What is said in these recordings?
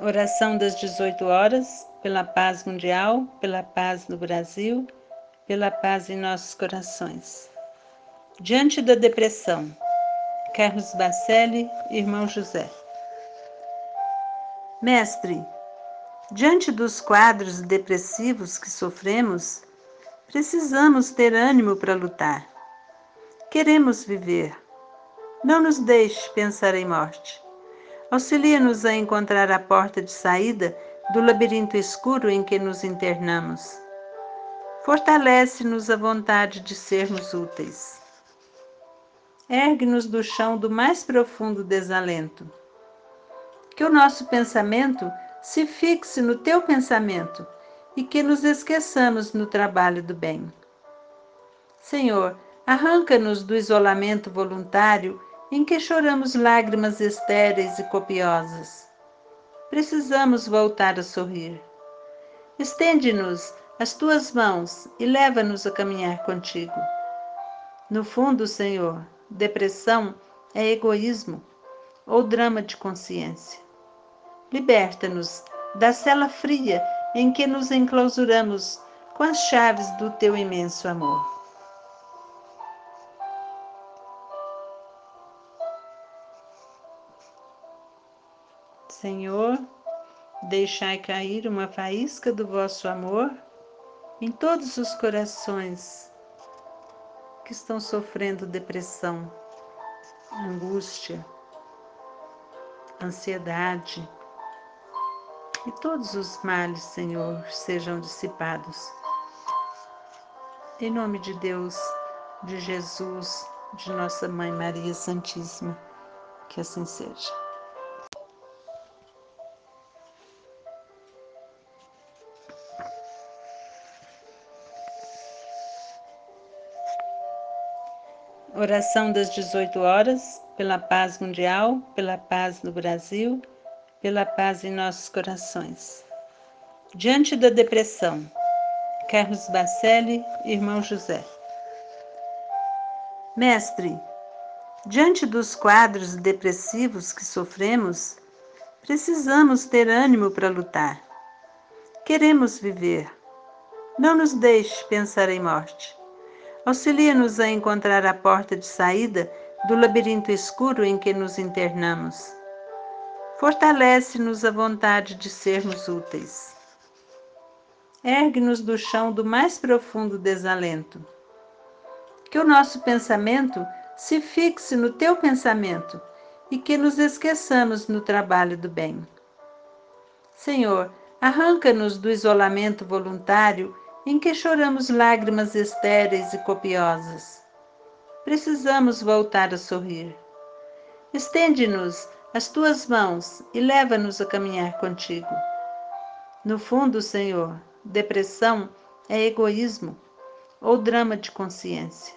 Oração das 18 horas, pela paz mundial, pela paz no Brasil, pela paz em nossos corações. Diante da depressão, Carlos Bacelli, irmão José. Mestre, diante dos quadros depressivos que sofremos, precisamos ter ânimo para lutar. Queremos viver. Não nos deixe pensar em morte. Auxilia-nos a encontrar a porta de saída do labirinto escuro em que nos internamos. Fortalece-nos a vontade de sermos úteis. Ergue-nos do chão do mais profundo desalento. Que o nosso pensamento se fixe no teu pensamento e que nos esqueçamos no trabalho do bem. Senhor, arranca-nos do isolamento voluntário em que choramos lágrimas estéreis e copiosas. Precisamos voltar a sorrir. Estende-nos as tuas mãos e leva-nos a caminhar contigo. No fundo, Senhor, depressão é egoísmo ou drama de consciência. Liberta-nos da cela fria em que nos enclausuramos com as chaves do teu imenso amor. Senhor, deixai cair uma faísca do vosso amor em todos os corações que estão sofrendo depressão, angústia, ansiedade. E todos os males, Senhor, sejam dissipados. Em nome de Deus, de Jesus, de Nossa Mãe Maria Santíssima, que assim seja. Oração das 18 horas, pela paz mundial, pela paz no Brasil, pela paz em nossos corações. Diante da depressão, Carlos Bacelli, irmão José. Mestre, diante dos quadros depressivos que sofremos, precisamos ter ânimo para lutar. Queremos viver. Não nos deixe pensar em morte. Auxilia-nos a encontrar a porta de saída do labirinto escuro em que nos internamos. Fortalece-nos a vontade de sermos úteis. Ergue-nos do chão do mais profundo desalento. Que o nosso pensamento se fixe no teu pensamento e que nos esqueçamos no trabalho do bem. Senhor, arranca-nos do isolamento voluntário em que choramos lágrimas estéreis e copiosas. Precisamos voltar a sorrir. Estende-nos as tuas mãos e leva-nos a caminhar contigo. No fundo, Senhor, depressão é egoísmo ou drama de consciência.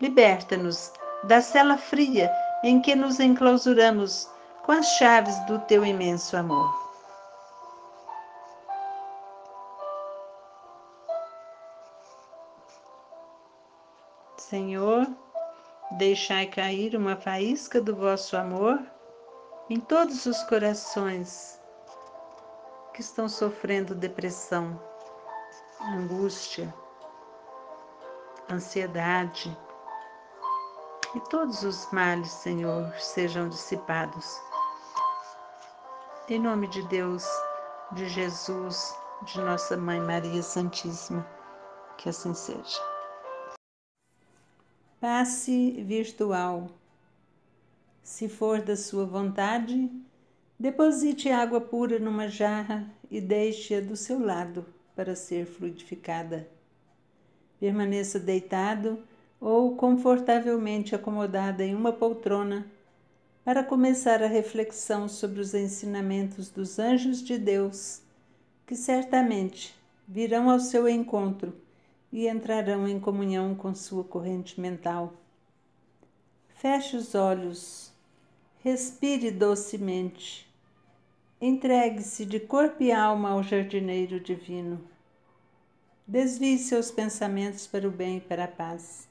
Liberta-nos da cela fria em que nos enclausuramos com as chaves do teu imenso amor. Senhor, deixai cair uma faísca do vosso amor em todos os corações que estão sofrendo depressão, angústia, ansiedade. E todos os males, Senhor, sejam dissipados. Em nome de Deus, de Jesus, de Nossa Mãe Maria Santíssima, que assim seja. Passe virtual. Se for da sua vontade, deposite água pura numa jarra e deixe-a do seu lado para ser fluidificada. Permaneça deitado ou confortavelmente acomodada em uma poltrona para começar a reflexão sobre os ensinamentos dos anjos de Deus, que certamente virão ao seu encontro e entrarão em comunhão com sua corrente mental. Feche os olhos, respire docemente, entregue-se de corpo e alma ao jardineiro divino. Desvie seus pensamentos para o bem e para a paz.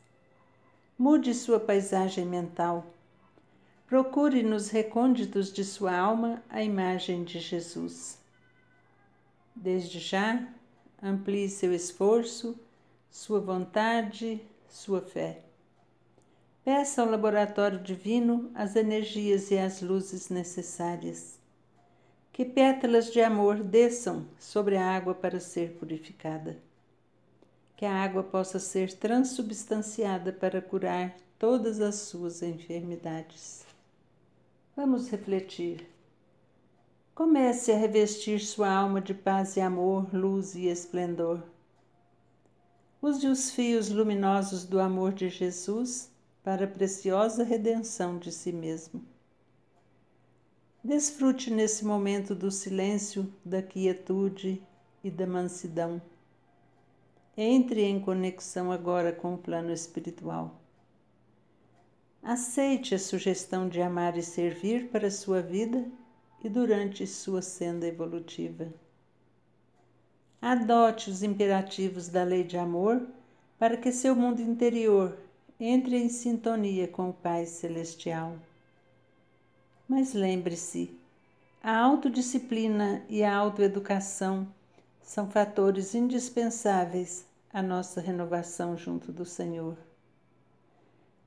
Mude sua paisagem mental. Procure nos recônditos de sua alma a imagem de Jesus. Desde já, amplie seu esforço, sua vontade, sua fé. Peça ao laboratório divino as energias e as luzes necessárias. Que pétalas de amor desçam sobre a água para ser purificada. Que a água possa ser transubstanciada para curar todas as suas enfermidades. Vamos refletir. Comece a revestir sua alma de paz e amor, luz e esplendor. Use os fios luminosos do amor de Jesus para a preciosa redenção de si mesmo. Desfrute nesse momento do silêncio, da quietude e da mansidão. Entre em conexão agora com o plano espiritual. Aceite a sugestão de amar e servir para sua vida e durante sua senda evolutiva. Adote os imperativos da lei de amor para que seu mundo interior entre em sintonia com o Pai Celestial. Mas lembre-se, a autodisciplina e a autoeducação são fatores indispensáveis à nossa renovação junto do Senhor.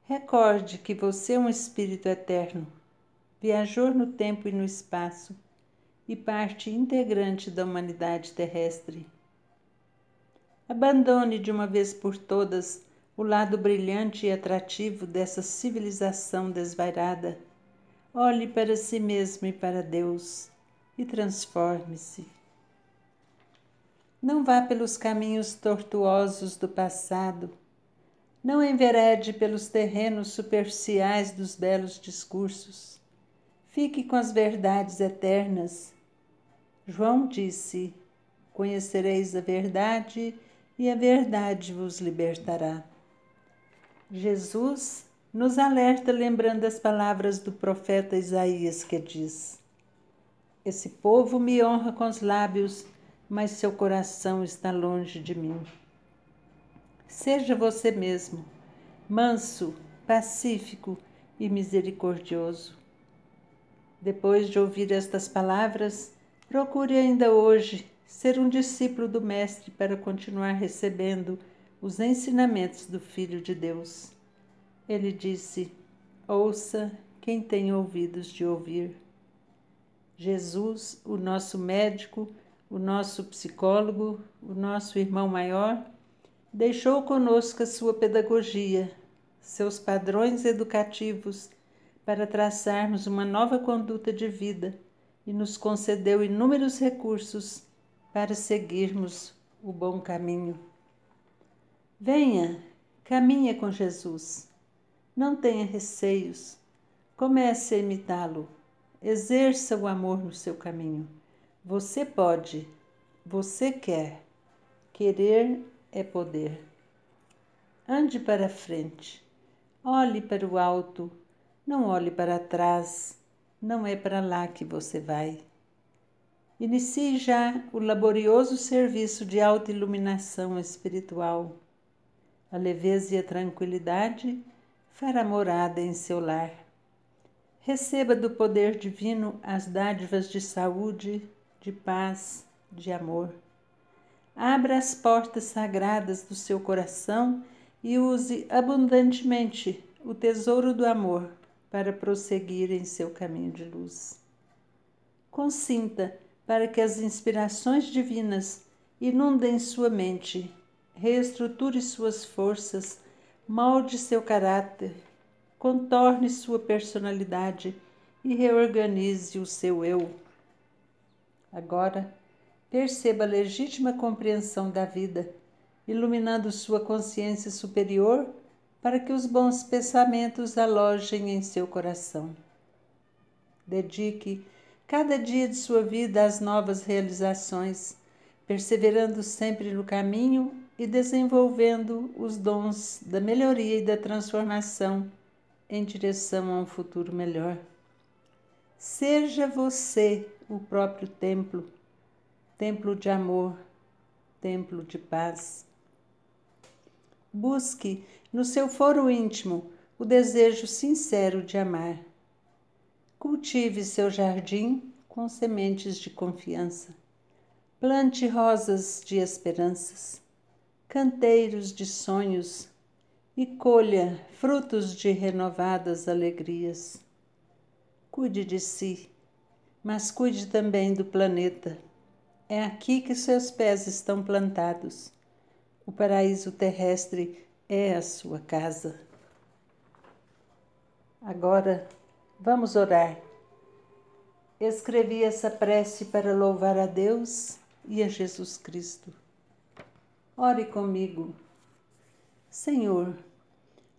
Recorde que você é um espírito eterno, viajor no tempo e no espaço e parte integrante da humanidade terrestre. Abandone de uma vez por todas o lado brilhante e atrativo dessa civilização desvairada. Olhe para si mesmo e para Deus e transforme-se. Não vá pelos caminhos tortuosos do passado. Não enverede pelos terrenos superficiais dos belos discursos. Fique com as verdades eternas. João disse: Conhecereis a verdade, e a verdade vos libertará. Jesus nos alerta lembrando as palavras do profeta Isaías que diz: Esse povo me honra com os lábios, mas seu coração está longe de mim. Seja você mesmo, manso, pacífico e misericordioso. Depois de ouvir estas palavras, procure ainda hoje ser um discípulo do Mestre para continuar recebendo os ensinamentos do Filho de Deus. Ele disse: Ouça quem tem ouvidos de ouvir. Jesus, o nosso médico, o nosso psicólogo, o nosso irmão maior, deixou conosco a sua pedagogia, seus padrões educativos para traçarmos uma nova conduta de vida e nos concedeu inúmeros recursos para seguirmos o bom caminho. Venha, caminhe com Jesus. Não tenha receios. Comece a imitá-lo. Exerça o amor no seu caminho. Você pode, você quer. Querer é poder. Ande para frente. Olhe para o alto. Não olhe para trás. Não é para lá que você vai. Inicie já o laborioso serviço de autoiluminação espiritual a leveza e a tranquilidade fará morada em seu lar. Receba do poder divino as dádivas de saúde, de paz, de amor. Abra as portas sagradas do seu coração e use abundantemente o tesouro do amor para prosseguir em seu caminho de luz. Consinta para que as inspirações divinas inundem sua mente reestruture suas forças, molde seu caráter, contorne sua personalidade e reorganize o seu eu. Agora, perceba a legítima compreensão da vida, iluminando sua consciência superior para que os bons pensamentos alojem em seu coração. Dedique cada dia de sua vida às novas realizações, perseverando sempre no caminho e desenvolvendo os dons da melhoria e da transformação em direção a um futuro melhor. Seja você o próprio templo, templo de amor, templo de paz. Busque no seu foro íntimo o desejo sincero de amar. Cultive seu jardim com sementes de confiança. Plante rosas de esperanças, canteiros de sonhos e colha frutos de renovadas alegrias. Cuide de si, mas cuide também do planeta. É aqui que seus pés estão plantados. O paraíso terrestre é a sua casa. Agora, vamos orar. Escrevi essa prece para louvar a Deus e a Jesus Cristo. Ore comigo. Senhor,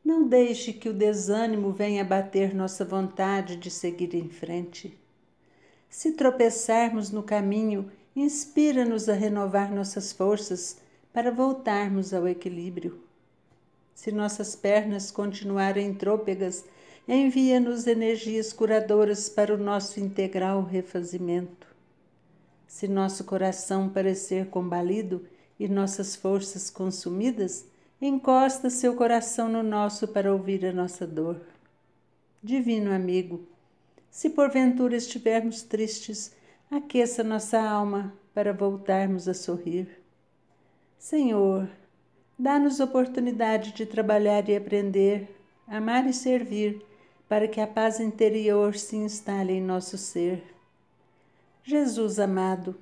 não deixe que o desânimo venha bater nossa vontade de seguir em frente. Se tropeçarmos no caminho, inspira-nos a renovar nossas forças para voltarmos ao equilíbrio. Se nossas pernas continuarem trôpegas, envia-nos energias curadoras para o nosso integral refazimento. Se nosso coração parecer combalido e nossas forças consumidas, encosta seu coração no nosso para ouvir a nossa dor. Divino amigo, se porventura estivermos tristes, aqueça nossa alma para voltarmos a sorrir. Senhor, dá-nos oportunidade de trabalhar e aprender, amar e servir, para que a paz interior se instale em nosso ser. Jesus amado,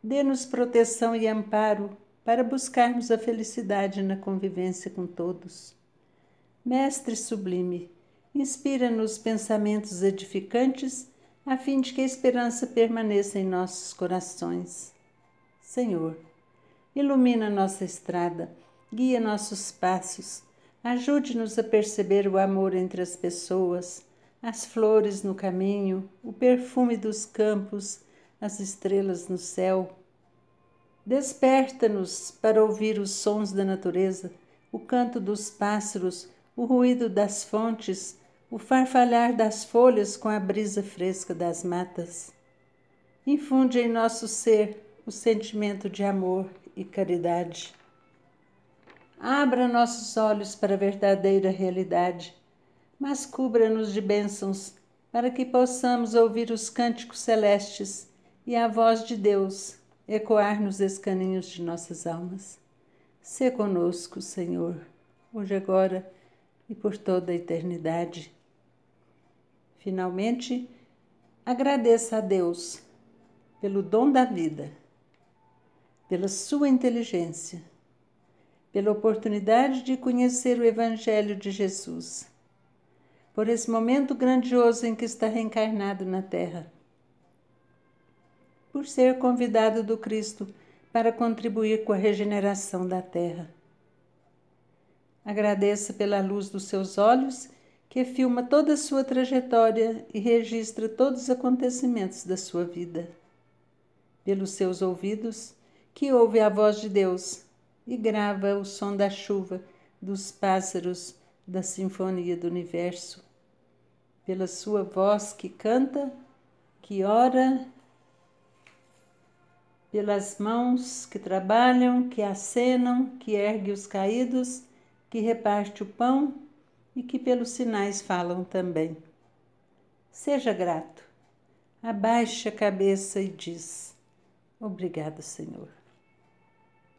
dê-nos proteção e amparo para buscarmos a felicidade na convivência com todos. Mestre sublime, inspira-nos pensamentos edificantes, a fim de que a esperança permaneça em nossos corações. Senhor, ilumina nossa estrada, guia nossos passos, ajude-nos a perceber o amor entre as pessoas, as flores no caminho, o perfume dos campos, as estrelas no céu Desperta-nos para ouvir os sons da natureza, o canto dos pássaros, o ruído das fontes, o farfalhar das folhas com a brisa fresca das matas. Infunde em nosso ser o sentimento de amor e caridade. Abra nossos olhos para a verdadeira realidade, mas cubra-nos de bênçãos para que possamos ouvir os cânticos celestes e a voz de Deus ecoar nos escaninhos de nossas almas. Se conosco, Senhor, hoje, agora e por toda a eternidade. Finalmente, agradeça a Deus pelo dom da vida, pela sua inteligência, pela oportunidade de conhecer o Evangelho de Jesus, por esse momento grandioso em que está reencarnado na Terra por ser convidado do Cristo para contribuir com a regeneração da terra. Agradeça pela luz dos seus olhos, que filma toda a sua trajetória e registra todos os acontecimentos da sua vida. Pelos seus ouvidos, que ouve a voz de Deus e grava o som da chuva, dos pássaros, da sinfonia do universo. Pela sua voz que canta, que ora pelas mãos que trabalham, que acenam, que ergue os caídos, que reparte o pão e que pelos sinais falam também. Seja grato, abaixe a cabeça e diz: Obrigado, Senhor.